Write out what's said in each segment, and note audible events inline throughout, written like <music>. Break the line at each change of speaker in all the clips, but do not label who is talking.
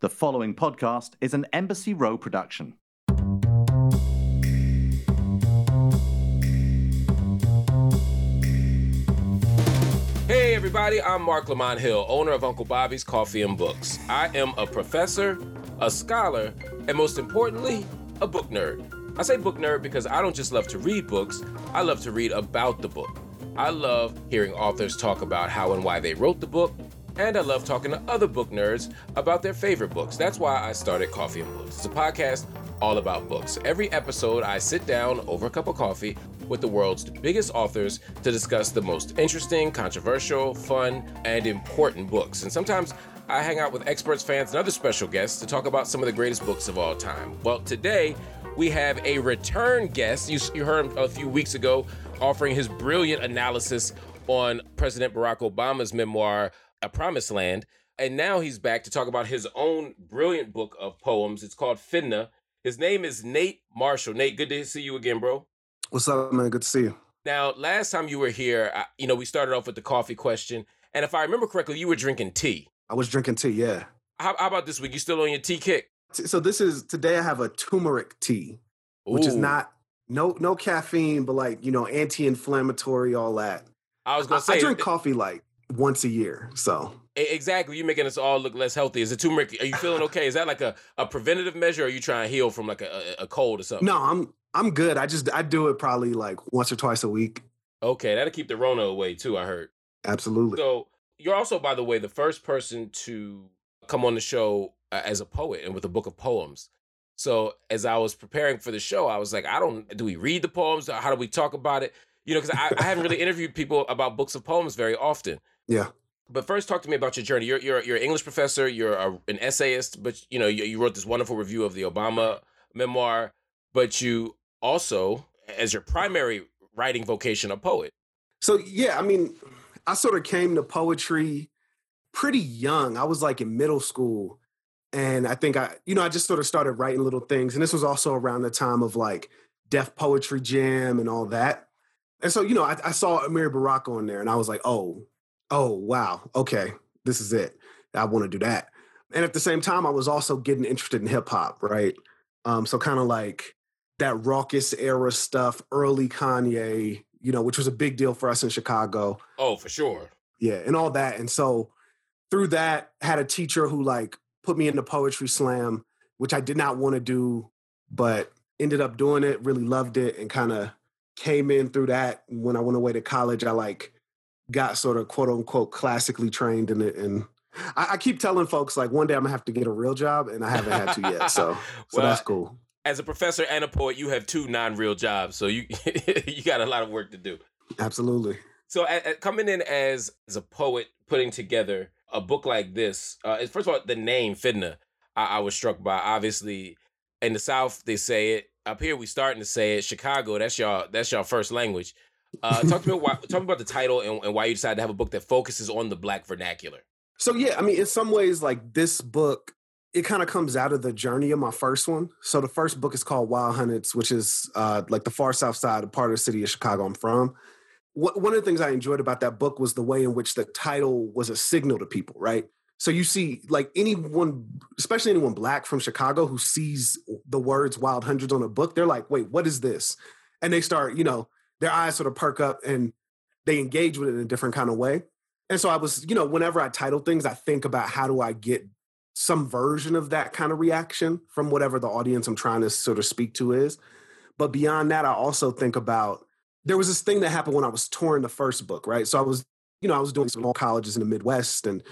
The following podcast is an Embassy Row production.
Hey everybody, I'm Marc Lamont Hill, owner of Uncle Bobby's Coffee and Books. I am a professor, a scholar, and most importantly, a book nerd. I say book nerd because I don't just love to read books, I love to read about the book. I love hearing authors talk about how and why they wrote the book, and I love talking to other book nerds about their favorite books. That's why I started Coffee and Books. It's a podcast all about books. Every episode, I sit down over a cup of coffee with the world's biggest authors to discuss the most interesting, controversial, fun, and important books. And sometimes I hang out with experts, fans, and other special guests to talk about some of the greatest books of all time. Well, today we have a return guest. You, you heard him a few weeks ago offering his brilliant analysis on President Barack Obama's memoir, A Promised Land. And now he's back to talk about his own brilliant book of poems. It's called Finna. His name is Nate Marshall. Nate, good to see you again, bro.
What's up, man? Good to see you.
Now, last time you were here, I, you know, we started off with the coffee question. And if I remember correctly, you were drinking tea.
I was drinking tea, yeah.
How, how about this week? You still on your tea kick?
So this is today I have a turmeric tea, which is not no no caffeine, but like, you know, anti-inflammatory, all that.
I was gonna say
I drink coffee like once a year. So
Exactly. You're making us all look less healthy. Is it turmeric? Are you feeling okay? Is that like a, a preventative measure or are you trying to heal from like a, a a cold or something?
no, I'm I'm good. I just I do it probably like once or twice a week.
Okay, that'll keep the Rona away too, I heard.
Absolutely.
So you're also, by the way, the first person to come on the show uh, as a poet and with a book of poems. So as I was preparing for the show, I was like, I don't, do we read the poems? How do we talk about it? You know, because I, I haven't really <laughs> interviewed people about books of poems very often.
Yeah.
But first, talk to me about your journey. You're you're you're an English professor. You're a, an essayist, but you know you, you wrote this wonderful review of the Obama memoir. But you also, as your primary writing vocation, a poet.
So yeah, I mean, I sort of came to poetry pretty young. I was like in middle school. And I think I, you know, I just sort of started writing little things. And this was also around the time of like Def Poetry Jam and all that. And so, you know, I, I saw Amiri Baraka on there and I was like, oh, oh, wow, okay, this is it. I want to do that. And at the same time, I was also getting interested in hip hop, right? Um, so kind of like that raucous era stuff, early Kanye, you know, which was a big deal for us in Chicago.
Oh, for sure.
Yeah, and all that. And so through that, had a teacher who like put me into poetry slam, which I did not want to do, but ended up doing it, really loved it, and kind of came in through that. When I went away to college, I like got sort of quote unquote classically trained in it. And I, I keep telling folks like one day I'm gonna have to get a real job, and I haven't had to yet. So <laughs> so
Well,
that's cool.
As a professor and a poet, you have two non-real jobs, so you <laughs> you got a lot of work to do.
Absolutely.
So, coming in as as a poet, putting together a book like this, uh, first of all, the name Finna, I, I was struck by. Obviously, in the South, they say it. Up here, we starting to say it. Chicago, that's y'all. That's y'all first language. Uh, talk to me. Why, talk about the title and, and why you decided to have a book that focuses on the Black vernacular.
So yeah, I mean, in some ways, like this book, it kind of comes out of the journey of my first one. So the first book is called Wild Hundreds, which is uh, like the far south side, part of the city of Chicago I'm from. One of the things I enjoyed about that book was the way in which the title was a signal to people, right? So you see, like anyone, especially anyone black from Chicago who sees the words Wild Hundreds on a book, they're like, wait, what is this? And they start, you know, their eyes sort of perk up and they engage with it in a different kind of way. And so I was, you know, whenever I title things, I think about how do I get some version of that kind of reaction from whatever the audience I'm trying to sort of speak to is. But beyond that, I also think about there was this thing that happened when I was touring the first book, right? So I was, you know, I was doing small colleges in the Midwest and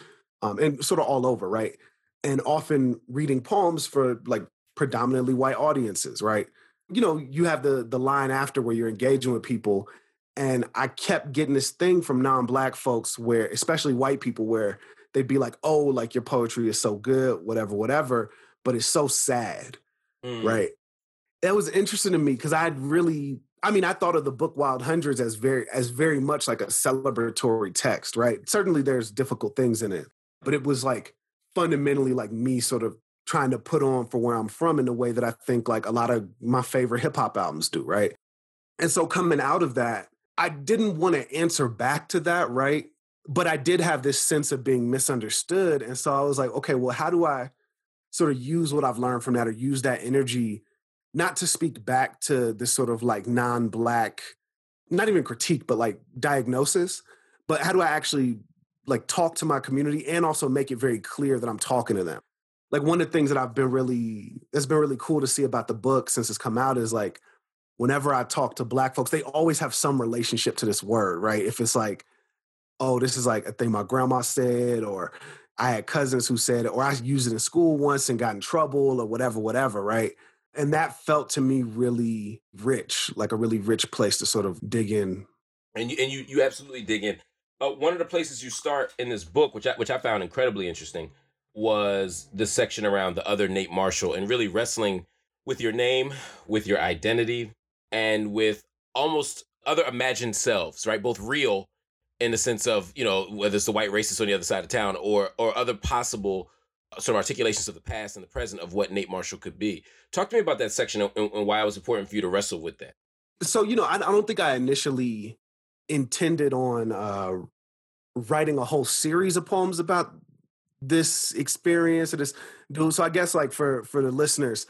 um, and sort of all over, right? And often reading poems for like predominantly white audiences, right? You know, you have the the line after where you're engaging with people and I kept getting this thing from non-black folks where, especially white people, where they'd be like, "Oh, like your poetry is so good, whatever, whatever," but it's so sad,
Mm.
right? That was interesting to me because I'd really, I mean, I thought of the book Wild Hundreds as very, as very much like a celebratory text, right? Certainly, there's difficult things in it, but it was like fundamentally like me sort of trying to put on for where I'm from in the way that I think like a lot of my favorite hip hop albums do, right? And so coming out of that, I didn't want to answer back to that, right? But I did have this sense of being misunderstood. And so I was like, okay, well, how do I sort of use what I've learned from that or use that energy not to speak back to this sort of like non-black not even critique but like diagnosis but how do i actually like talk to my community and also make it very clear that i'm talking to them like one of the things that i've been really that's been really cool to see about the book since it's come out is like whenever i talk to black folks they always have some relationship to this word right if it's like oh this is like a thing my grandma said or i had cousins who said it or i used it in school once and got in trouble or whatever whatever right and that felt to me really rich, like a really rich place to sort of dig in.
And you and you you absolutely dig in. Uh, one of the places you start in this book, which I, which I found incredibly interesting, was the section around the other Nate Marshall and really wrestling with your name, with your identity, and with almost other imagined selves, right? Both real in the sense of you know whether it's the white racist on the other side of town or or other possible sort of articulations of the past and the present of what Nate Marshall could be. Talk to me about that section and, and why it was important for you to wrestle with that.
So, you know, I, I don't think I initially intended on uh, writing a whole series of poems about this experience or this dude. So I guess like for for the listeners,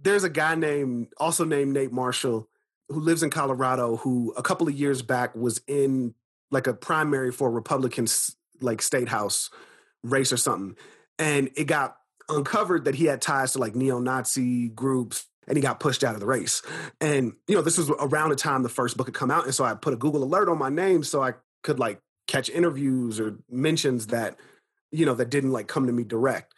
there's a guy named also named Nate Marshall who lives in Colorado who a couple of years back was in like a primary for a Republican like state house race or something and it got uncovered that he had ties to like neo-Nazi groups and he got pushed out of the race. And you know, this was around the time the first book had come out, and so I put a Google alert on my name so I could like catch interviews or mentions that you know that didn't like come to me direct.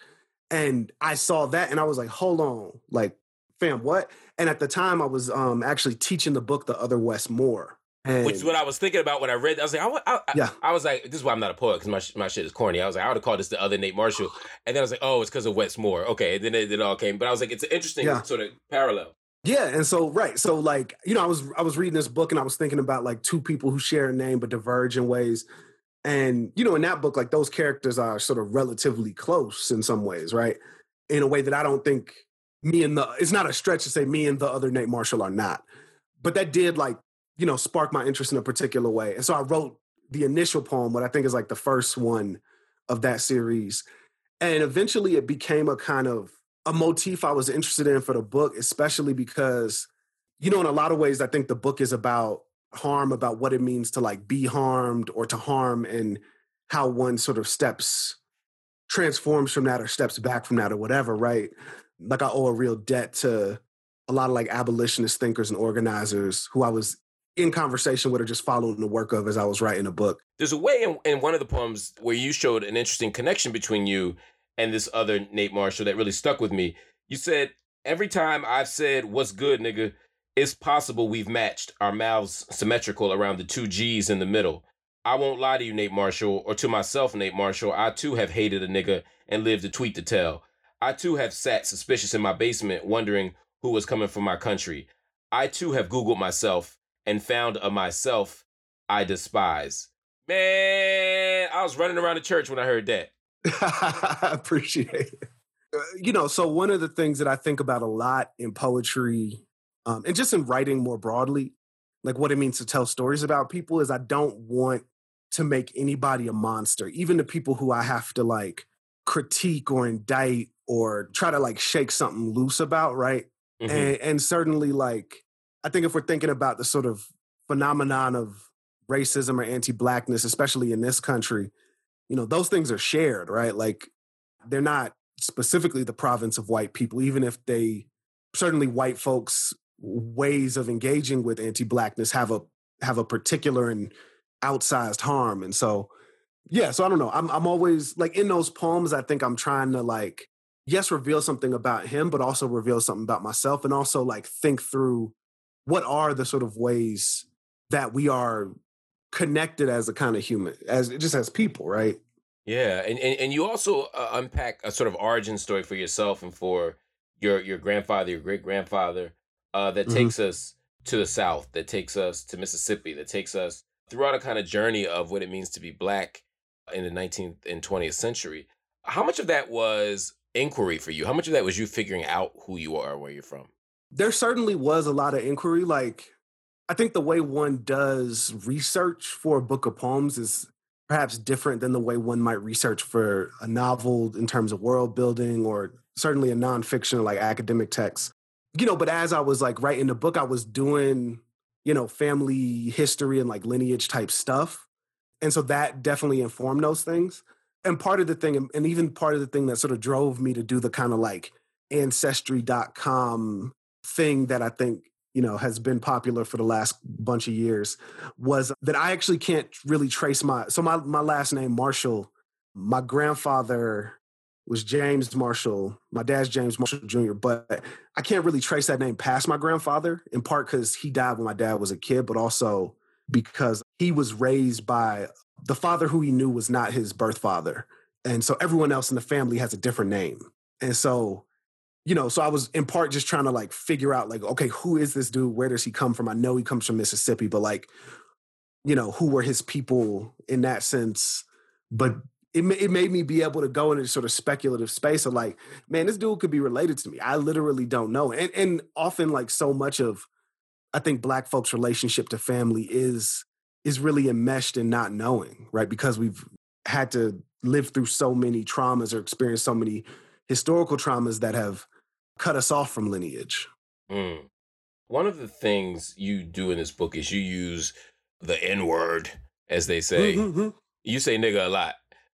And I saw that, and I was like, hold on, like, fam, what? And at the time, I was um actually teaching the book The Other Wes Moore,
and Which is what I was thinking about when I read. I was like, I, I,
yeah.
I, was like, this is why I'm not a poet because my my shit is corny. I was like, I would have called this the other Nate Marshall, and then I was like, oh, it's because of Wes Moore. Okay, and then it, it, all came. But I was like, it's an interesting yeah. sort of parallel.
Yeah, and so right, so like you know, I was I was reading this book and I was thinking about like two people who share a name but diverge in ways, and you know, in that book, like those characters are sort of relatively close in some ways, right? In a way that I don't think me and the it's not a stretch to say me and the other Nate Marshall are not, but that did like you know, spark my interest in a particular way. And so I wrote the initial poem, what I think is like the first one of that series. And eventually it became a kind of a motif I was interested in for the book, especially because, you know, in a lot of ways, I think the book is about harm, about what it means to like be harmed or to harm and how one sort of steps, transforms from that or steps back from that or whatever, right? Like I owe a real debt to a lot of like abolitionist thinkers and organizers who I was in conversation with or just following the work of as I was writing a book.
There's a way in, in one of the poems where you showed an interesting connection between you and this other Nate Marshall that really stuck with me. You said, Every time I've said, What's good, nigga? It's possible we've matched our mouths symmetrical around the two G's in the middle. I won't lie to you, Nate Marshall, or to myself, Nate Marshall. I too have hated a nigga and lived a tweet to tell. I too have sat suspicious in my basement, wondering who was coming from my country. I too have Googled myself and found a myself I despise. Man, I was running around the church when I heard that.
I <laughs> appreciate it. Uh, you know, so one of the things that I think about a lot in poetry um, and just in writing more broadly, like what it means to tell stories about people, is I don't want to make anybody a monster, even the people who I have to like critique or indict or try to like shake something loose about, right? Mm-hmm. And, and certainly like I think if we're thinking about the sort of phenomenon of racism or anti-blackness, especially in this country, you know, those things are shared, right? Like they're not specifically the province of white people, even if they certainly white folks' ways of engaging with anti-blackness have a have a particular and outsized harm. And so, yeah, so I don't know. I'm I'm always like in those poems, I think I'm trying to like, yes, reveal something about him, but also reveal something about myself and also like think through what are the sort of ways that we are connected as a kind of human, as just as people, right?
Yeah, and and, and you also uh, unpack a sort of origin story for yourself and for your your grandfather, your great grandfather, uh, that mm-hmm. takes us to the South, that takes us to Mississippi, that takes us throughout a kind of journey of what it means to be black in the 19th and 20th century. How much of that was inquiry for you? How much of that was you figuring out who you are, where you're from?
there certainly was a lot of inquiry. Like, I think the way one does research for a book of poems is perhaps different than the way one might research for a novel in terms of world building or certainly a nonfiction, like academic text. You know, but as I was like writing the book, I was doing, you know, family history and like lineage type stuff. And so that definitely informed those things. And part of the thing, and even part of the thing that sort of drove me to do the kind of like ancestry.com thing that I think you know has been popular for the last bunch of years was that I actually can't really trace my so my my last name Marshall my grandfather was James Marshall my dad's James Marshall Jr but I can't really trace that name past my grandfather in part cuz he died when my dad was a kid but also because he was raised by the father who he knew was not his birth father and so everyone else in the family has a different name and so you know, so I was in part just trying to like figure out like, okay, who is this dude? Where does he come from? I know he comes from Mississippi, but like, you know, who were his people in that sense? But it, it made me be able to go into sort of speculative space of like, man, this dude could be related to me. I literally don't know. And and often like so much of I think black folks' relationship to family is is really enmeshed in not knowing, right? Because we've had to live through so many traumas or experience so many historical traumas that have cut us off from lineage.
Mm. One of the things you do in this book is you use the N word, as they say. Mm-hmm. You say nigga a lot.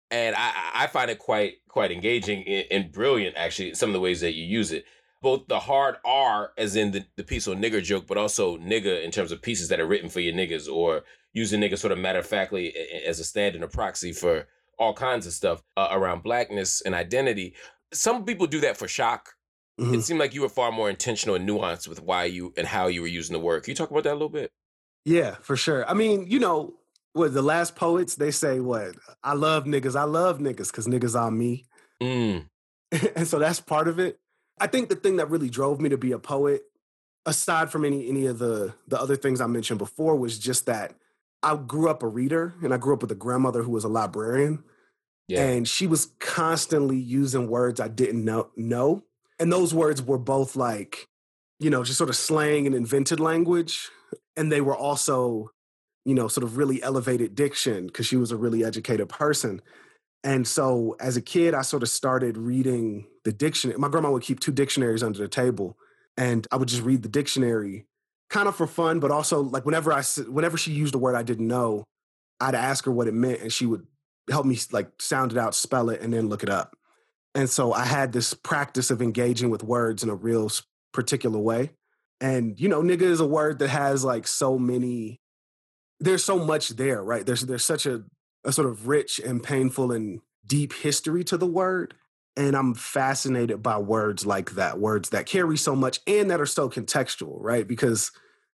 And I, I find it quite quite engaging and, brilliant, actually, some of the ways that you use it. Both the hard R, as in the, the piece on nigger joke, but also nigger in terms of pieces that are written for your niggas, or using nigger sort of matter of factly as a stand and a proxy for all kinds of stuff uh, around blackness and identity. Some people do that for shock Mm-hmm. It seemed like you were far more intentional and nuanced with why you and how you were using the word. Can you talk about that a little bit?
Yeah, for sure. I mean, you know, what the last poets they say what I love niggas, I love niggas because niggas are me, mm. <laughs> and so that's part of it. I think the thing that really drove me to be a poet, aside from any any of the the other things I mentioned before, was just that I grew up a reader and I grew up with a grandmother who was a librarian. Yeah. And she was constantly using words I didn't know, know and those words were both like, you know, just sort of slang and invented language. And they were also, you know, sort of really elevated diction because she was a really educated person. And so as a kid, I sort of started reading the dictionary. My grandma would keep two dictionaries under the table, and I would just read the dictionary kind of for fun, but also like whenever I whenever she used a word I didn't know, I'd ask her what it meant, and she would help me like sound it out, spell it, and then look it up. And so I had this practice of engaging with words in a real particular way. And you know, nigga is a word that has like so many there's so much there, right? There's there's such a, a sort of rich and painful and deep history to the word. And I'm fascinated by words like that, words that carry so much and that are so contextual, right? Because,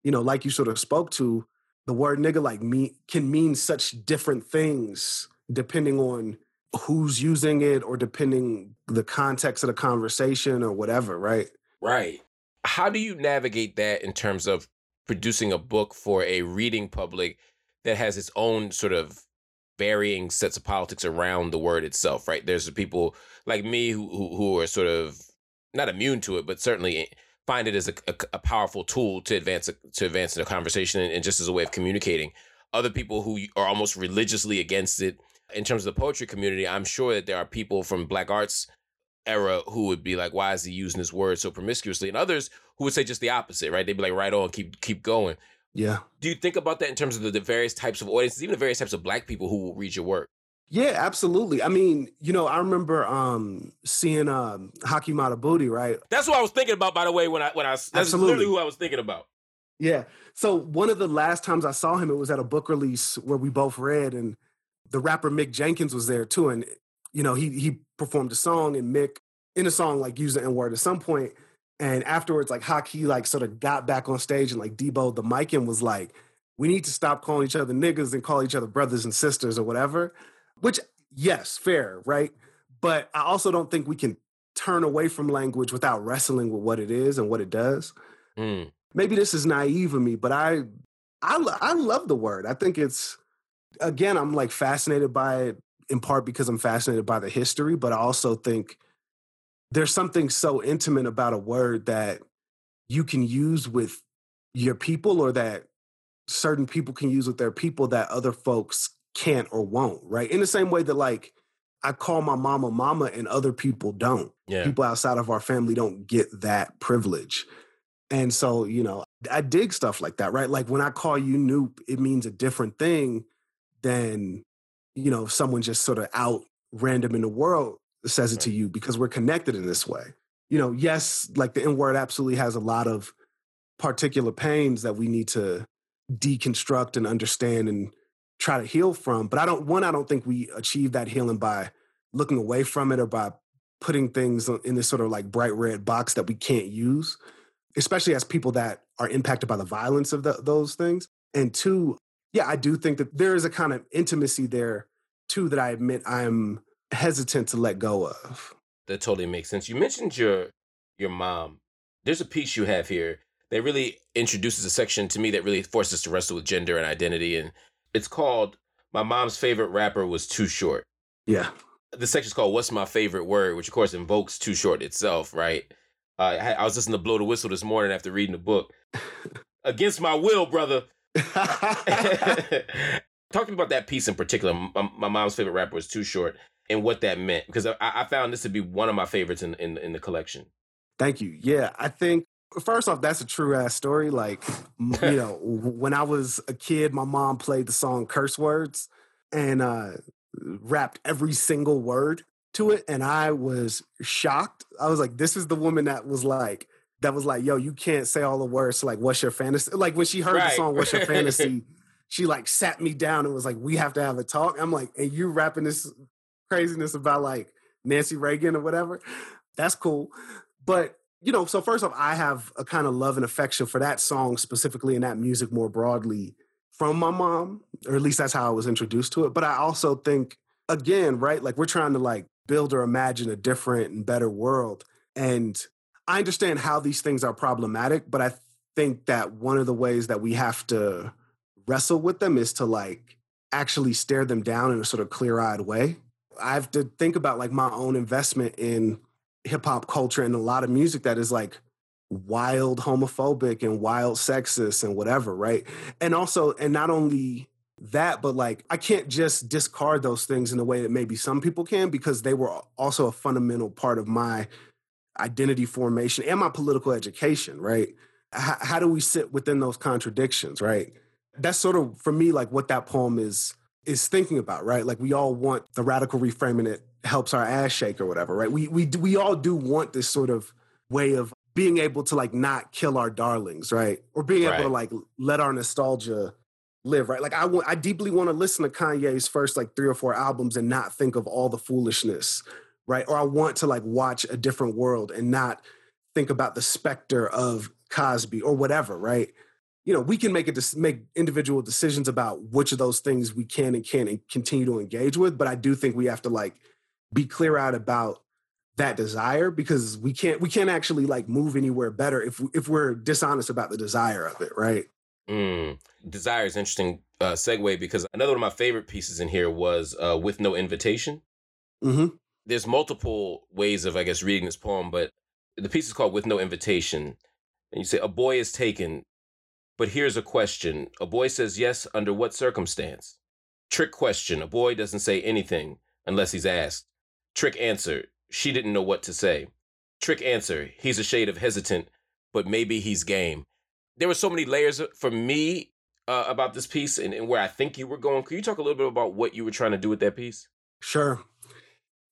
you know, like you sort of spoke to, the word nigga like me can mean such different things depending on who's using it or depending the context of the conversation or whatever, right?
Right. How do you navigate that in terms of producing a book for a reading public that has its own sort of varying sets of politics around the word itself, right? There's people like me who who, who are sort of not immune to it, but certainly find it as a, a, a powerful tool to advance a, to advance the conversation and, and just as a way of communicating. Other people who are almost religiously against it in terms of the poetry community, I'm sure that there are people from Black arts era who would be like, "Why is he using this word so promiscuously?" And others who would say just the opposite, right? They'd be like, "Right on, keep keep going."
Yeah.
Do you think about that in terms of the, the various types of audiences, even the various types of Black people who will read your work?
Yeah, absolutely. I mean, you know, I remember um seeing um Haki Madhubuti, right?
That's what I was thinking about, by the way, when I when I that's absolutely. literally who I was thinking about.
Yeah. So one of the last times I saw him, it was at a book release where we both read, and the rapper Mick Jenkins was there too, and you know he he performed a song, and Mick in the song like used the N word at some point, and afterwards like Hawk he like sort of got back on stage and like Debo the mic and was like, we need to stop calling each other niggas and call each other brothers and sisters or whatever, which yes, fair, right? But I also don't think we can turn away from language without wrestling with what it is and what it does. Mm. Maybe this is naive of me, but I I I love the word. I think it's again, I'm like fascinated by it in part because I'm fascinated by the history, but I also think there's something so intimate about a word that you can use with your people or that certain people can use with their people that other folks can't or won't, right? In the same way that like I call my mama mama and other people don't.
Yeah.
People outside of our family don't get that privilege. And so, you know, I dig stuff like that, right? Like when I call you Noop, it means a different thing than, you know, someone just sort of out random in the world says it to you because we're connected in this way. You know, yes, like the N word absolutely has a lot of particular pains that we need to deconstruct and understand and try to heal from. But I don't, one, I don't think we achieve that healing by looking away from it or by putting things in this sort of like bright red box that we can't use, especially as people that are impacted by the violence of the, those things. And two, yeah, I do think that there is a kind of intimacy there too that I admit I'm hesitant to let go of.
That totally makes sense. You mentioned your your mom. There's a piece you have here that really introduces a section to me that really forces us to wrestle with gender and identity, and it's called "My Mom's Favorite Rapper Was Too Short."
Yeah.
The section's called "What's My Favorite Word," which of course invokes "Too Short" itself, right? Uh, I, I was listening to "Blow the Whistle" this morning after reading the book. <laughs> Against my will, brother. <laughs> Talking about that piece in particular, my, my mom's favorite rapper was Too Short, and what that meant because I, I found this to be one of my favorites in in, in the collection.
Thank you. Yeah, I think first off, that's a true ass story. Like, you know, <laughs> when I was a kid, my mom played the song "Curse Words" and uh, rapped every single word to it, and I was shocked. I was like, "This is the woman that was like." That was like, yo, you can't say all the words. Like, what's your fantasy? Like when she heard the song, "What's Your <laughs> Fantasy," she like sat me down and was like, "We have to have a talk." I'm like, "And you rapping this craziness about like Nancy Reagan or whatever?" That's cool, but you know, so first off, I have a kind of love and affection for that song specifically and that music more broadly from my mom, or at least that's how I was introduced to it. But I also think, again, right, like we're trying to like build or imagine a different and better world. And I understand how these things are problematic, but I think that one of the ways that we have to wrestle with them is to like actually stare them down in a sort of clear eyed way. I have to think about like my own investment in hip hop culture and a lot of music that is like wild homophobic and wild sexist and whatever, right? And also, and not only that, but like I can't just discard those things in the way that maybe some people can because they were also a fundamental part of my identity formation and my political education, right? How, how do we sit within those contradictions, right? That's sort of for me like what that poem is is thinking about, right? Like we all want the radical reframing it helps our ass shake or whatever, right? We we we all do want this sort of way of being able to like not kill our darlings, right? Or being able to like let our nostalgia live, right? Like I want I deeply want to listen to Kanye's first like three or four albums and not think of all the foolishness, right? Or I want to like watch a different world and not think about the specter of Cosby or whatever, right? You know, we can make it make individual decisions about which of those things we can and can't and continue to engage with, but I do think we have to like be clear out about that desire because we can't we can't actually like move anywhere better if if we're dishonest about the desire of it, right?
Mm. Desire is interesting uh, segue because another one of my favorite pieces in here was uh, with no invitation.
Mm-hmm.
There's multiple ways of, I guess, reading this poem, but the piece is called "With No Invitation," and you say, "A boy is taken, but here's a question: A boy says yes under what circumstance? Trick question: A boy doesn't say anything unless he's asked. Trick answer: She didn't know what to say. Trick answer: He's a shade of hesitant, but maybe he's game." There were so many layers for me uh, about this piece and, and where I think you were going. Could you talk a little bit about what you were trying to do with that piece?
Sure.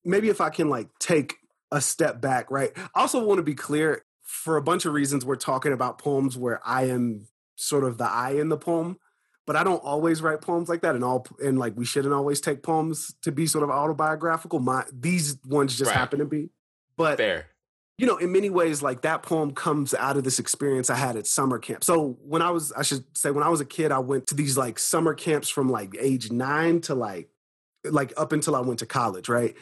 Maybe if I can like take a step back, right? I also want to be clear for a bunch of reasons we're talking about poems where I am sort of the I in the poem, but I don't always write poems like that and all and like we shouldn't always take poems to be sort of autobiographical. My these ones just
Right.
happen to be. But
Fair.
you know, in many ways, like that poem comes out of this experience I had at summer camp. So when I was, I should say, when I was a kid, I went to these like summer camps from like age nine to like, like up until I went to college, right?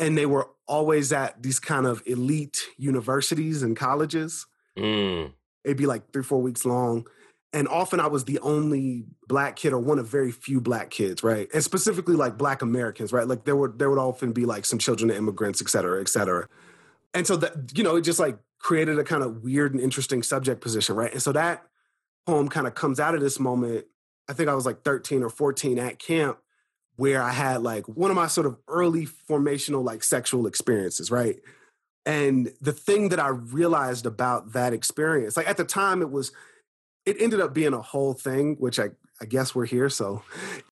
And they were always at these kind of elite universities and colleges.
Mm.
It'd be like three, four weeks long. And often I was the only black kid or one of very few black kids, right? And specifically like black Americans, right? Like there would there would often be like some children of immigrants, et cetera, et cetera. And so that, you know, it just like created a kind of weird and interesting subject position, right? And so that poem kind of comes out of this moment. I think I was like 13 or 14 at camp where I had like one of my sort of early formational like sexual experiences, right? And the thing that I realized about that experience, like at the time it was it ended up being a whole thing, which I I guess we're here. So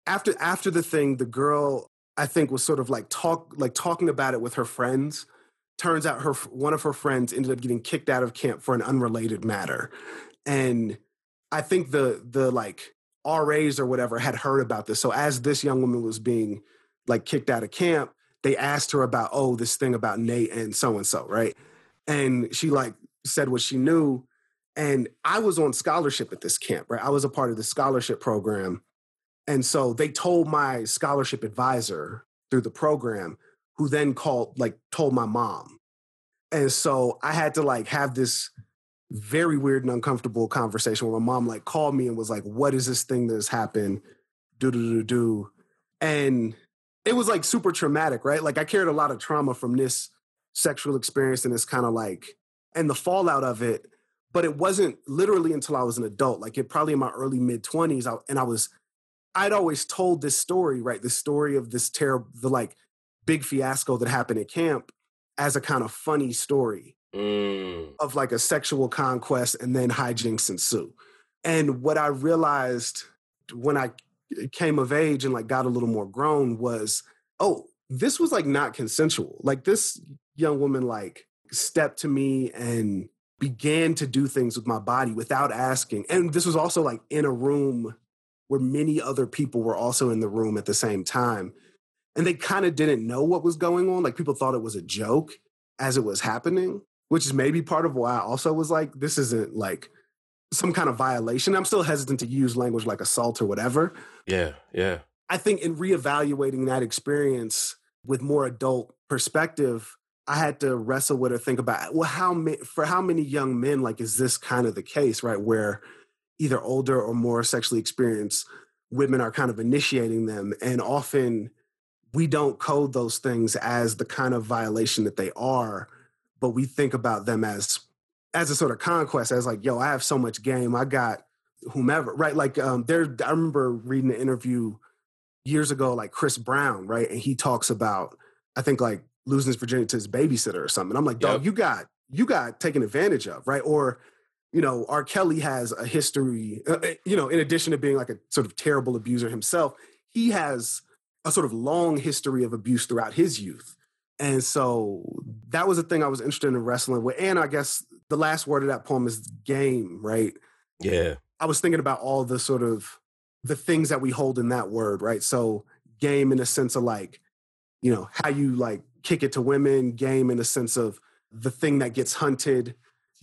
after after the thing, the girl I think was sort of like talk like talking about it with her friends. Turns out her one of her friends ended up getting kicked out of camp for an unrelated matter. And I think the the like RAs or whatever had heard about this. So as this young woman was being like kicked out of camp, they asked her about, oh, this thing about Nate and so and so, right? And she like said what she knew. And I was on scholarship at this camp, right? I was a part of the scholarship program. And so they told my scholarship advisor through the program, who then called, like, told my mom. And so I had to like have this very weird and uncomfortable conversation where my mom like called me and was like, What is this thing that has happened? Do do do do. And it was like super traumatic, right? Like I carried a lot of trauma from this sexual experience and this kind of like and the fallout of it. But it wasn't literally until I was an adult, like it probably in my early mid 20s. and I was, I'd always told this story, right? The story of this terrible, the like big fiasco that happened at camp as a kind of funny story mm. of like a sexual conquest and then hijinks ensue. And what I realized when I came of age and like got a little more grown was, oh, this was like not consensual. Like this young woman like stepped to me and began to do things with my body without asking. And this was also like in a room where many other people were also in the room at the same time. And they kind of didn't know what was going on. Like people thought it was a joke as it was happening which is maybe part of why I also was like, this isn't like some kind of violation. I'm still hesitant to use language like assault or whatever.
Yeah, yeah.
I think in reevaluating that experience with more adult perspective, I had to wrestle with or think about well, how many for how many young men like is this kind of the case, right? Where either older or more sexually experienced women are kind of initiating them, and often we don't code those things as the kind of violation that they are but we think about them as as a sort of conquest, as like, yo, I have so much game, I got whomever, right? Like, um, there, I remember reading an interview years ago, like Chris Brown, right, and he talks about, I think like losing his virginity to his babysitter or something. I'm like, dog, yep. you got you got taken advantage of, right? Or you know, R. Kelly has a history, uh, uh, you know, in addition to being like a sort of terrible abuser himself, he has a sort of long history of abuse throughout his youth. And so that was the thing I was interested in wrestling with. And I guess the last word of that poem is game, right?
Yeah.
I was thinking about all the sort of the things that we hold in that word, right? So game in the sense of like, you know, how you like kick it to women, game in the sense of the thing that gets hunted,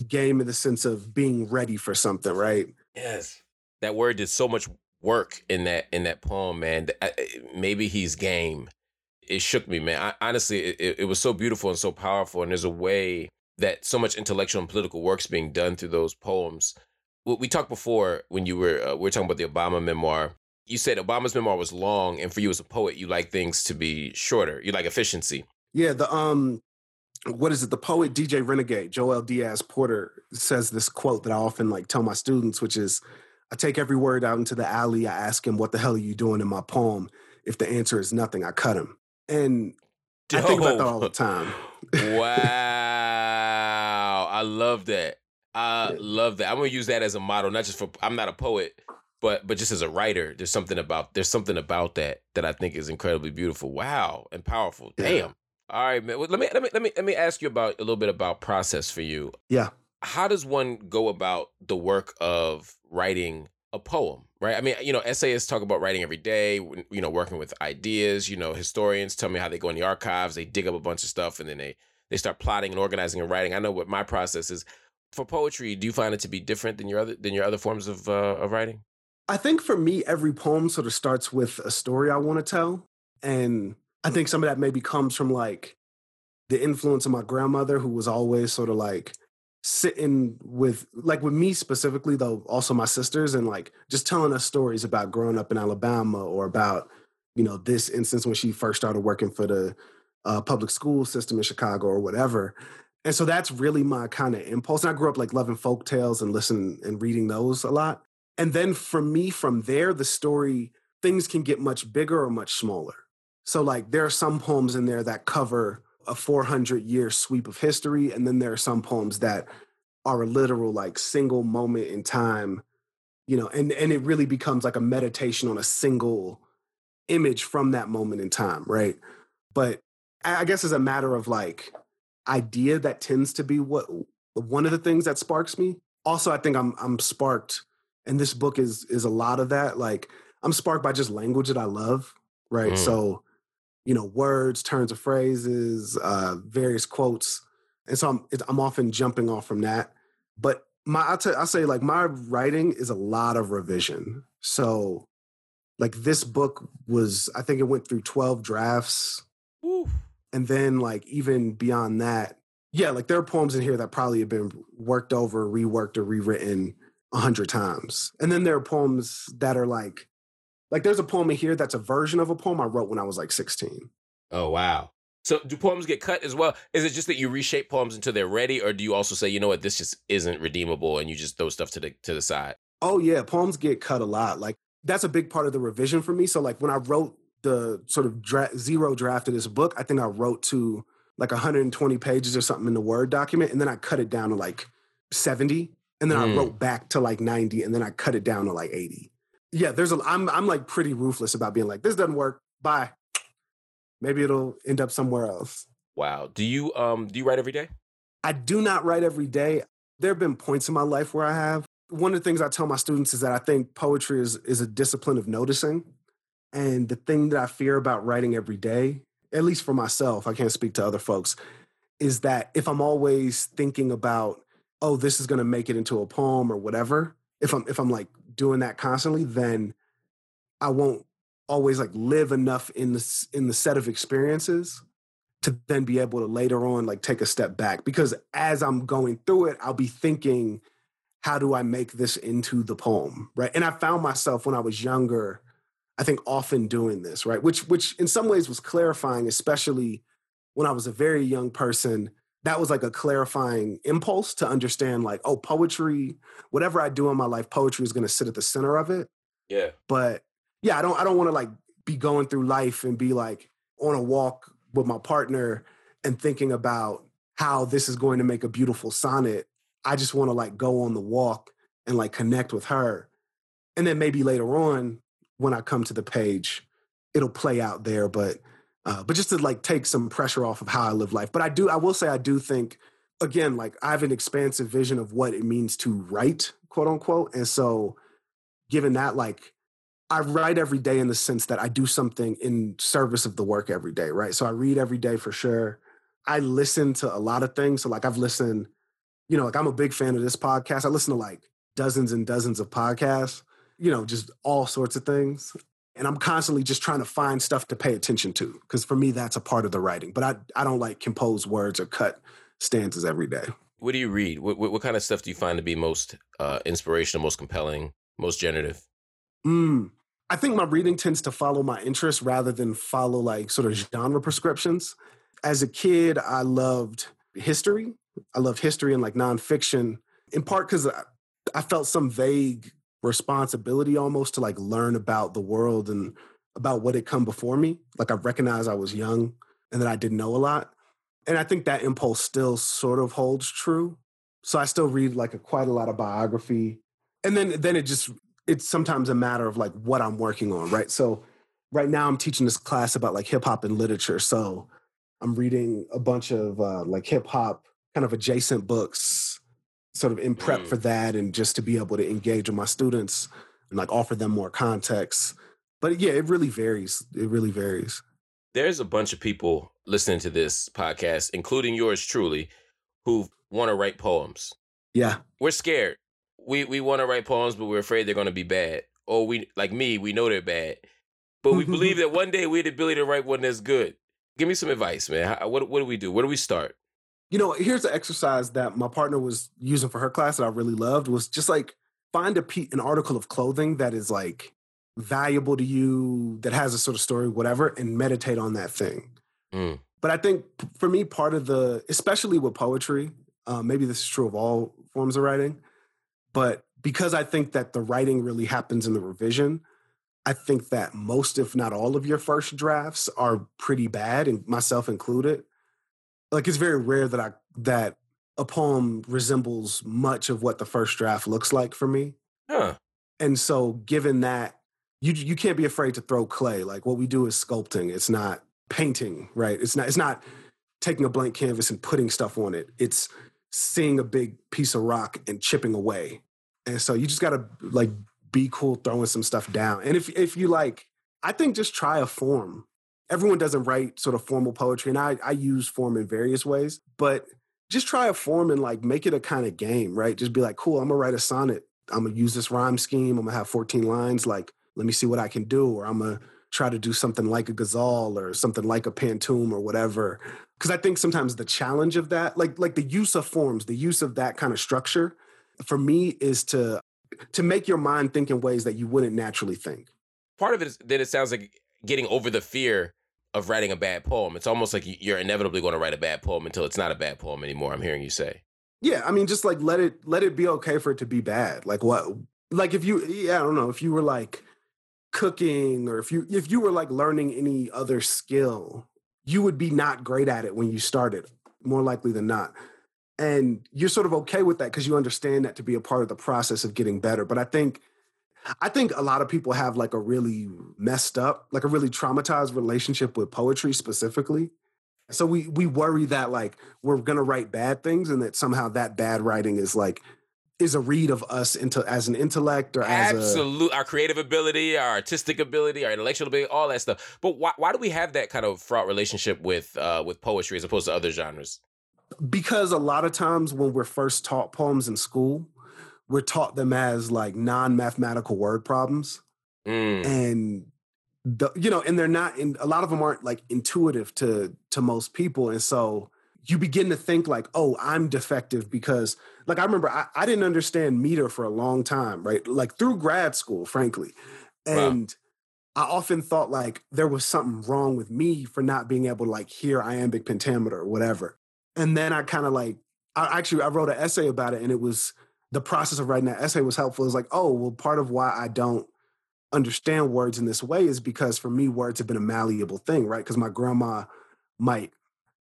game in the sense of being ready for something, right?
Yes. That word did so much work in that in that poem, man. Uh, maybe he's game it shook me, man. I, honestly, it, it was so beautiful and so powerful. And there's a way that so much intellectual and political work's being done through those poems. We talked before when you were uh, we were talking about the Obama memoir. You said Obama's memoir was long, and for you as a poet, you like things to be shorter. You like efficiency.
Yeah, the um, what is it? The poet DJ Renegade Joel Dias-Porter says this quote that I often like tell my students, which is, "I take every word out into the alley. I ask him, what the hell are you doing in my poem? If the answer is nothing, I cut him." And I think about that all the time. <laughs>
wow. I love that. I yeah. love that. I'm gonna use that as a model, not just for I'm not a poet, but but just as a writer, there's something about there's something about that that I think is incredibly beautiful. Wow, and powerful. Damn. Yeah. All right, man. Well, let me let me let me let me ask you about a little bit about process for you.
Yeah.
How does one go about the work of writing a poem, right? I mean, you know, essayists talk about writing every day, you know, working with ideas, you know, historians tell me how they go in the archives, they dig up a bunch of stuff and then they they start plotting and organizing and writing. I know what my process is. For poetry, do you find it to be different than your other than your other forms of uh, of writing?
I think for me, every poem sort of starts with a story I want to tell, and I think some of that maybe comes from like the influence of my grandmother, who was always sort of like sitting with like with me specifically though also my sisters and like just telling us stories about growing up in alabama or about you know this instance when she first started working for the uh, public school system in chicago or whatever and so that's really my kind of impulse and i grew up like loving folk tales and listening and reading those a lot and then for me from there the story things can get much bigger or much smaller. So, like, there are some poems in there that cover a 400 year sweep of history. And then there are some poems that are a literal, like, single moment in time, you know, and, and it really becomes like a meditation on a single image from that moment in time, right? But I guess as a matter of like idea, that tends to be what one of the things that sparks me. Also, I think I'm I'm sparked, and this book is is a lot of that. Like I'm sparked by just language that I love, right? Mm. So, you know, words, turns of phrases, uh, various quotes, and so I'm I'm often jumping off from that. But my I, t- I say like my writing is a lot of revision. So, like this book was, I think it went through twelve drafts, Ooh. and then like even beyond that, yeah, like there are poems in here that probably have been worked over, reworked, or rewritten a hundred times. And then there are poems that are like, like there's a poem in here that's a version of a poem I wrote when I was like 16.
Oh wow. So do poems get cut as well? Is it just that you reshape poems until they're ready, or do you also say, you know what, this just isn't redeemable, and you just throw stuff to the to the side?
Oh yeah, poems get cut a lot. Like that's a big part of the revision for me. So like when I wrote the sort of dra- zero draft of this book, I think I wrote to like 120 pages or something in the Word document, and then I cut it down to like 70, and then mm. I wrote back to like 90, and then I cut it down to like 80. Yeah, there's a I'm I'm like pretty ruthless about being like, this doesn't work. Bye. Maybe it'll end up somewhere else.
Wow. Do you um do you write every day?
I do not write every day. There have been points in my life where I have. One of the things I tell my students is that I think poetry is is a discipline of noticing. And the thing that I fear about writing every day at least for myself, I can't speak to other folks, is that if I'm always thinking about, oh, this is going to make it into a poem or whatever, if I'm if I'm like doing that constantly, then I won't always like live enough in the in the set of experiences to then be able to later on like take a step back because as I'm going through it, I'll be thinking, how do I make this into the poem, right? And I found myself when I was younger I think often doing this, right? Which which in some ways was clarifying, especially when I was a very young person. That was like a clarifying impulse to understand, like, oh, poetry, whatever I do in my life, poetry is gonna sit at the center of it.
Yeah.
But yeah, I don't I don't want to like be going through life and be like on a walk with my partner and thinking about how this is going to make a beautiful sonnet. I just want to like go on the walk and like connect with her. And then maybe later on, when I come to the page, it'll play out there. But uh, but just to like take some pressure off of how I live life. But I do, I will say, I do think again, like I have an expansive vision of what it means to write, quote unquote. And so, given that, like I write every day in the sense that I do something in service of the work every day, right? So I read every day for sure. I listen to a lot of things. So like I've listened, you know, like I'm a big fan of this podcast. I listen to like dozens and dozens of podcasts you know, just all sorts of things. And I'm constantly just trying to find stuff to pay attention to because for me, that's a part of the writing. But I, I don't like compose words or cut stanzas every day.
What do you read? What, what, what kind of stuff do you find to be most uh, inspirational, most compelling, most generative?
Mm, I think my reading tends to follow my interests rather than follow like sort of genre prescriptions. As a kid, I loved history. I loved history and like nonfiction, in part because I, I felt some vague responsibility almost to like learn about the world and about what had come before me. Like I recognized I was young and that I didn't know a lot. And I think that impulse still sort of holds true. So I still read like a, quite a lot of biography. And then then it just it's sometimes a matter of like what I'm working on, right? So right now I'm teaching this class about like hip hop and literature. So I'm reading a bunch of uh, like hip hop kind of adjacent books sort of in prep mm. for that and just to be able to engage with my students and like offer them more context. But yeah, it really varies. It really varies.
There's a bunch of people listening to this podcast, including yours truly, who want to write poems.
Yeah.
We're scared. We we want to write poems, but we're afraid they're going to be bad. Or we like me, we know they're bad. But we believe <laughs> that one day we have the ability to write one that's good. Give me some advice, man. How, what what do we do? Where do we start?
You know, here's the exercise that my partner was using for her class that I really loved was just like find a pe- an article of clothing that is like valuable to you, that has a sort of story, whatever, and meditate on that thing. Mm. But I think for me, part of the, especially with poetry, uh, maybe this is true of all forms of writing, but because I think that the writing really happens in the revision, I think that most, if not all, of your first drafts are pretty bad, and myself included. Like it's very rare that I that a poem resembles much of what the first draft looks like for me.
Huh.
And so, given that, you you can't be afraid to throw clay. Like what we do is sculpting. It's not painting, right? It's not it's not taking a blank canvas and putting stuff on it. It's seeing a big piece of rock and chipping away. And so you just gotta like be cool throwing some stuff down. And if if you like, I think just try a form. Everyone doesn't write sort of formal poetry, and I I use form in various ways, but just try a form and like make it a kind of game, right? Just be like, cool, I'm gonna write a sonnet. I'm gonna use this rhyme scheme. I'm gonna have 14 lines. Like, let me see what I can do. Or I'm gonna try to do something like a ghazal or something like a pantoum or whatever. Because I think sometimes the challenge of that, like like the use of forms, the use of that kind of structure, for me is to to make your mind think in ways that you wouldn't naturally think.
Part of it is that it sounds like getting over the fear of writing a bad poem. It's almost like you're inevitably going to write a bad poem until it's not a bad poem anymore. I'm hearing you say.
Yeah, I mean, just like let it let it be okay for it to be bad. Like what? Like if you, yeah, I don't know, if you were like cooking or if you if you were like learning any other skill, you would be not great at it when you started, more likely than not. And you're sort of okay with that because you understand that to be a part of the process of getting better. But I think I think a lot of people have like a really messed up, like a really traumatized relationship with poetry specifically. So we we worry that like we're gonna write bad things and that somehow that bad writing is like is a read of us into as an intellect or as
absolute our creative ability, our artistic ability, our intellectual ability, all that stuff. But why why do we have that kind of fraught relationship with uh with poetry as opposed to other genres?
Because a lot of times when we're first taught poems in school, we're taught them as like non-mathematical word problems
Mm.
and the you know and they're not in a lot of them aren't like intuitive to to most people and so you begin to think like oh i'm defective because like i remember i, I didn't understand meter for a long time right like through grad school frankly
Wow.
and i often thought like there was something wrong with me for not being able to like hear iambic pentameter or whatever and then i kind of like i actually i wrote an essay about it and it was the process of writing that essay was helpful. Is like oh well part of why i don't understand words in this way is because for me words have been a malleable thing right? Because my grandma might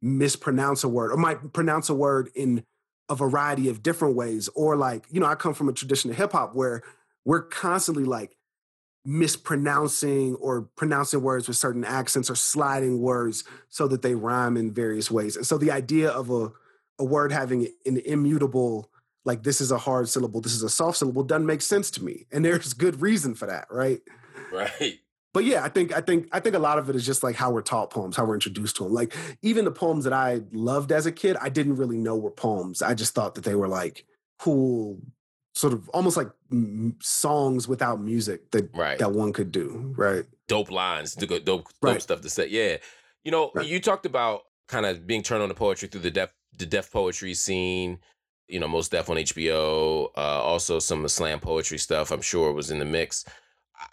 mispronounce a word or might pronounce a word in a variety of different ways or like you know i come from a tradition of hip hop where we're constantly like mispronouncing or pronouncing words with certain accents or sliding words so that they rhyme in various ways. And so the idea of a a word having an immutable like this is a hard syllable this is a soft syllable doesn't make sense to me and there's good reason for that right
Right.
but yeah i think i think i think a lot of it is just like how we're taught poems how we're introduced to them like even the poems that i loved as a kid i didn't really know were poems i just thought that they were like cool sort of almost like m- songs without music that
Right.
that one could do right
dope lines, dope, dope, dope
Right.
stuff to say. Yeah, you know,
Right.
you talked about kind of being turned on to poetry through the Def, the Def poetry scene. You know, Mos Def on HBO. Uh, also, some of the slam poetry stuff. I'm sure was in the mix.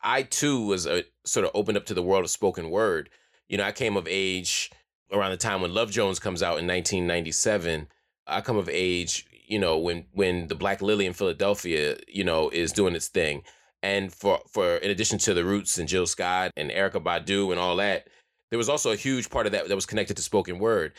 I too was uh sort of opened up to the world of spoken word. You know, I came of age around the time when Love Jones comes out in 1997. I come of age, you know, when when the Black Lily in Philadelphia, you know, is doing its thing. And for for in addition to the Roots and Jill Scott and Erykah Badu and all that, there was also a huge part of that that was connected to spoken word.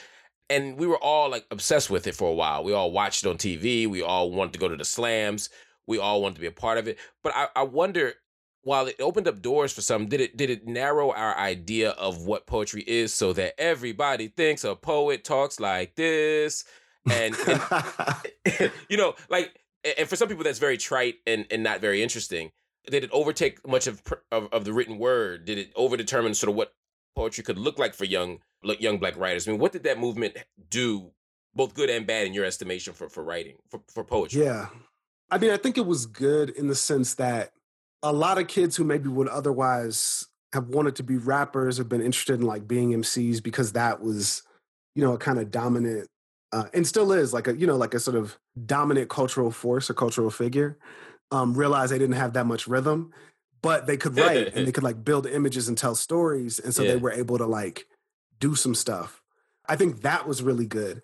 And we were all like obsessed with it for a while. We all watched it on TV. We all wanted to go to the slams. We all wanted to be a part of it. But I, I wonder, while it opened up doors for some, did it did it narrow our idea of what poetry is so that everybody thinks a poet talks like this? And, and <laughs> <laughs> you know, like, and for some people that's very trite and, and not very interesting. Did it overtake much of, of of the written word? Did it overdetermine sort of what poetry could look like for young young black writers? I mean, what did that movement do, both good and bad, in your estimation for for writing for for poetry?
Yeah. I mean, I think it was good in the sense that a lot of kids who maybe would otherwise have wanted to be rappers have been interested in like being MCs because that was, you know, a kind of dominant uh, and still is like a, you know, like a sort of dominant cultural force or cultural figure. Um, realized they didn't have that much rhythm, but they could write and <laughs> they could like build images and tell stories. And so
Yeah.
they were able to like do some stuff. I think that was really good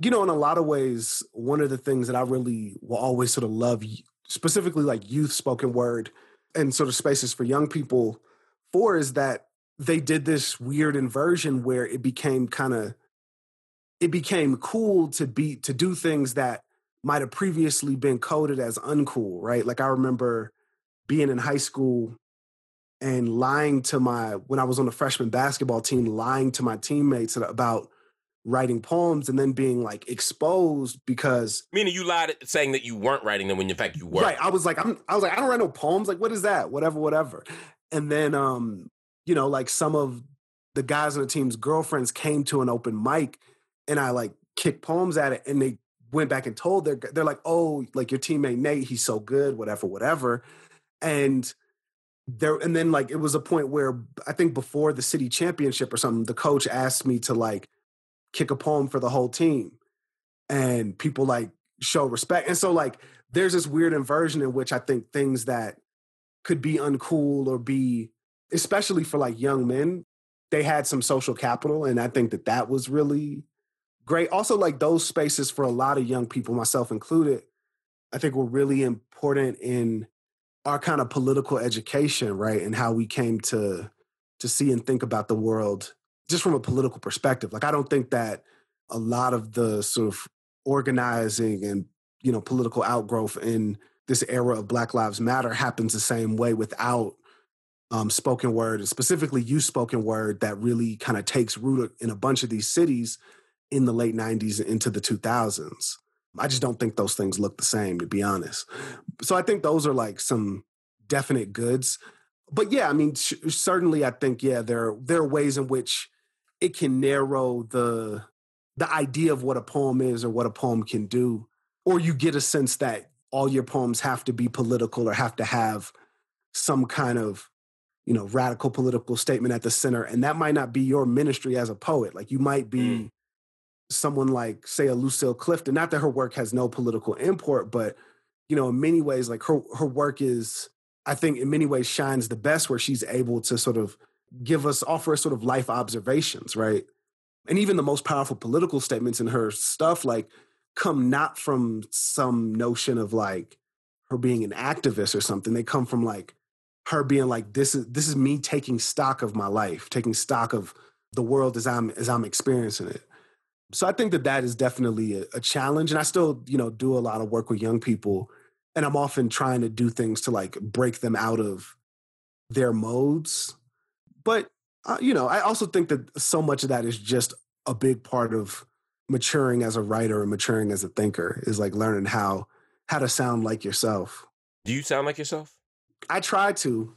you know, in a lot of ways, one of the things that I really will always sort of love, specifically like youth spoken word and sort of spaces for young people, for is that they did this weird inversion where it became kind of it became cool to be to do things that might have previously been coded as uncool, right? Like I remember being in high school and lying to my when I was on the freshman basketball team, lying to my teammates about writing poems and then being like exposed because
meaning you lied saying that you weren't writing them when in fact you were.
Right i was like I'm, i was like i don't write no poems like what is that? Whatever whatever. And then um you know like some of the guys on the team's girlfriends came to an open mic and i like kicked poems at it and they went back and told their they're like oh like your teammate nate he's so good whatever whatever. And there and then like it was a point where i think before the city championship or something the coach asked me to like kick a poem for the whole team and people like show respect and so like there's this weird inversion in which i think things that could be uncool or be especially for like young men they had some social capital and i think that that was really great. Also like those spaces for a lot of young people myself included i think were really important in our kind of political education right and how we came to to see and think about the world just from a political perspective. Like I don't think that a lot of the sort of organizing and you know political outgrowth in this era of Black Lives Matter happens the same way without um, spoken word, and specifically use spoken word that really kind of takes root in a bunch of these cities in the late 90s and into the 2000s. I just don't think those things look the same, to be honest. So I think those are like some definite goods. But yeah, I mean, sh- certainly, I think yeah, there there are ways in which it can narrow the the idea of what a poem is or what a poem can do or you get a sense that all your poems have to be political or have to have some kind of you know radical political statement at the center and that might not be your ministry as a poet like you might be mm. Someone like say a lucille clifton not that her work has no political import but you know in many ways like her her work is i think in many ways shines the best where she's able to sort of give us offer us sort of life observations, right? And even the most powerful political statements in her stuff like come not from some notion of like her being an activist or something. They come from like her being like this is this is me taking stock of my life, taking stock of the world as I'm as I'm experiencing it. So I think that that is definitely a, a challenge, and I still you know do a lot of work with young people, and I'm often trying to do things to like break them out of their modes but uh, you know, I also think that so much of that is just a big part of maturing as a writer and maturing as a thinker is like learning how how to sound like yourself.
Do you sound like yourself?
I try to.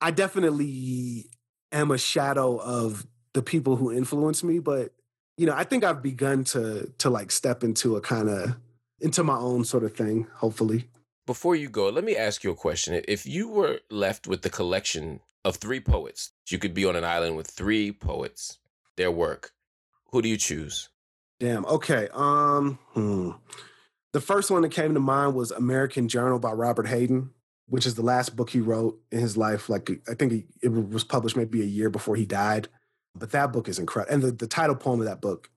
I definitely am a shadow of the people who influence me, but you know, I think I've begun to to like step into a kind of into my own sort of thing, hopefully.
Before you go, let me ask you a question. If you were left with the collection of three poets. You could be on an island with three poets, their work. Who do you choose?
Damn. Okay. Um. Hmm. The first one that came to mind was American Journal by Robert Hayden, which is the last book he wrote in his life. Like I think it was published maybe a year before he died. But that book is incredible. And the, the title poem of that book,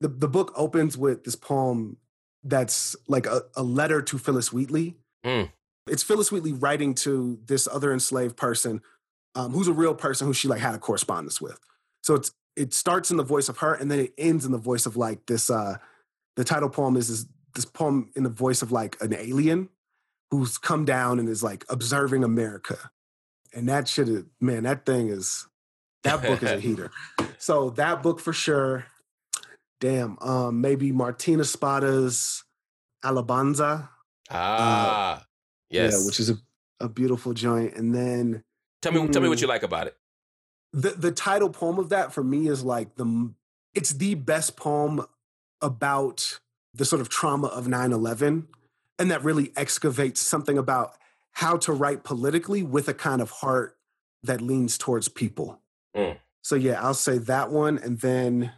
the, the book opens with this poem that's like a, a letter to Phillis Wheatley. Mm. It's Phillis Wheatley writing to this other enslaved person um, who's a real person who she like had a correspondence with. So it's it starts in the voice of her and then it ends in the voice of like this uh the title poem is this, this poem in the voice of like an alien who's come down and is like observing America. And that shit is, man, that thing is that book is a <laughs> heater. So that book for sure. Damn, um, maybe Martín Espada's Alabanza.
Ah, uh, yes.
Yeah, which is a, a beautiful joint. And then
Tell me, mm. tell me what you mm. like about it.
The the title poem of that for me is like the it's the best poem about the sort of trauma of 9-11 and that really excavates something about how to write politically with a kind of heart that leans towards people. Mm. So yeah, I'll say that one and then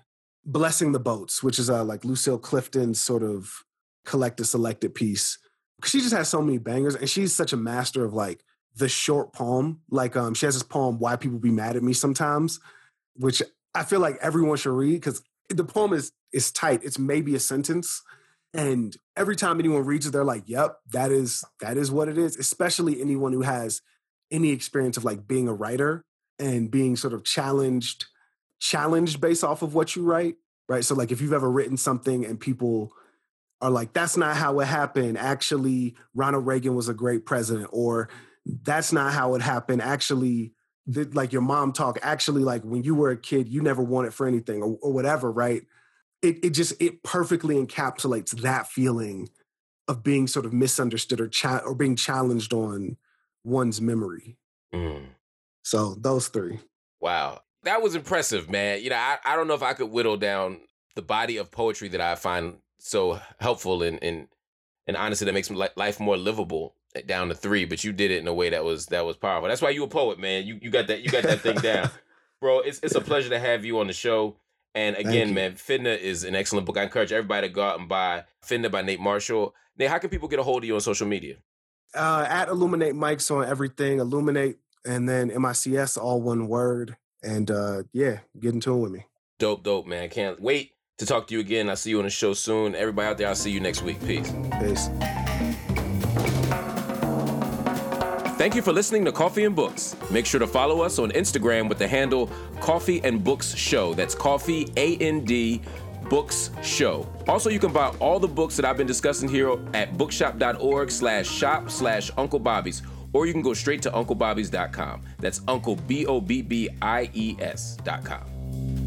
Blessing the Boats, which is a like Lucille Clifton's sort of collected selected piece. She just has so many bangers and she's such a master of like the short poem. Like um, she has this poem, "Why People Be Mad at Me Sometimes," which I feel like everyone should read because the poem is is tight. It's maybe a sentence, and every time anyone reads it, they're like, "Yep, that is that is what it is." Especially anyone who has any experience of like being a writer. And being sort of challenged, challenged based off of what you write, right? So like if you've ever written something and people are like, that's not how it happened. Actually, Ronald Reagan was a great president, or that's not how it happened. Actually, the, like your mom talk, actually, like when you were a kid, you never wanted for anything or, or whatever, right? It, it just it perfectly encapsulates that feeling of being sort of misunderstood or cha- or being challenged on one's memory. Mm. So those three.
Wow. That was impressive, man. You know, I, I don't know if I could whittle down the body of poetry that I find so helpful and and and honestly that makes life more livable eh, down to three. But you did it in a way that was that was powerful. That's why you a poet, man. You you got that you got that thing down, <laughs> bro. It's it's a pleasure to have you on the show. And again, man, Finna is an excellent book. I encourage everybody to go out and buy Finna by Nate Marshall. Nate, how can people get a hold of you on social media?
Uh, at Illuminate Mics on everything. Illuminate and then MICS, all one word. And uh, yeah, get in tune with me.
Dope, dope, man. Can't wait to talk to you again. I'll see you on the show soon. Everybody out there, I'll see you next week. Peace.
Peace.
Thank you for listening to Coffee and Books. Make sure to follow us on Instagram with the handle Coffee and Books Show. That's Coffee A N D Books Show. Also, you can buy all the books that I've been discussing here at bookshop.org slash shop slash Uncle Bobbie's, or you can go straight to UncleBobbies.com. That's Uncle B O B B I E S.com.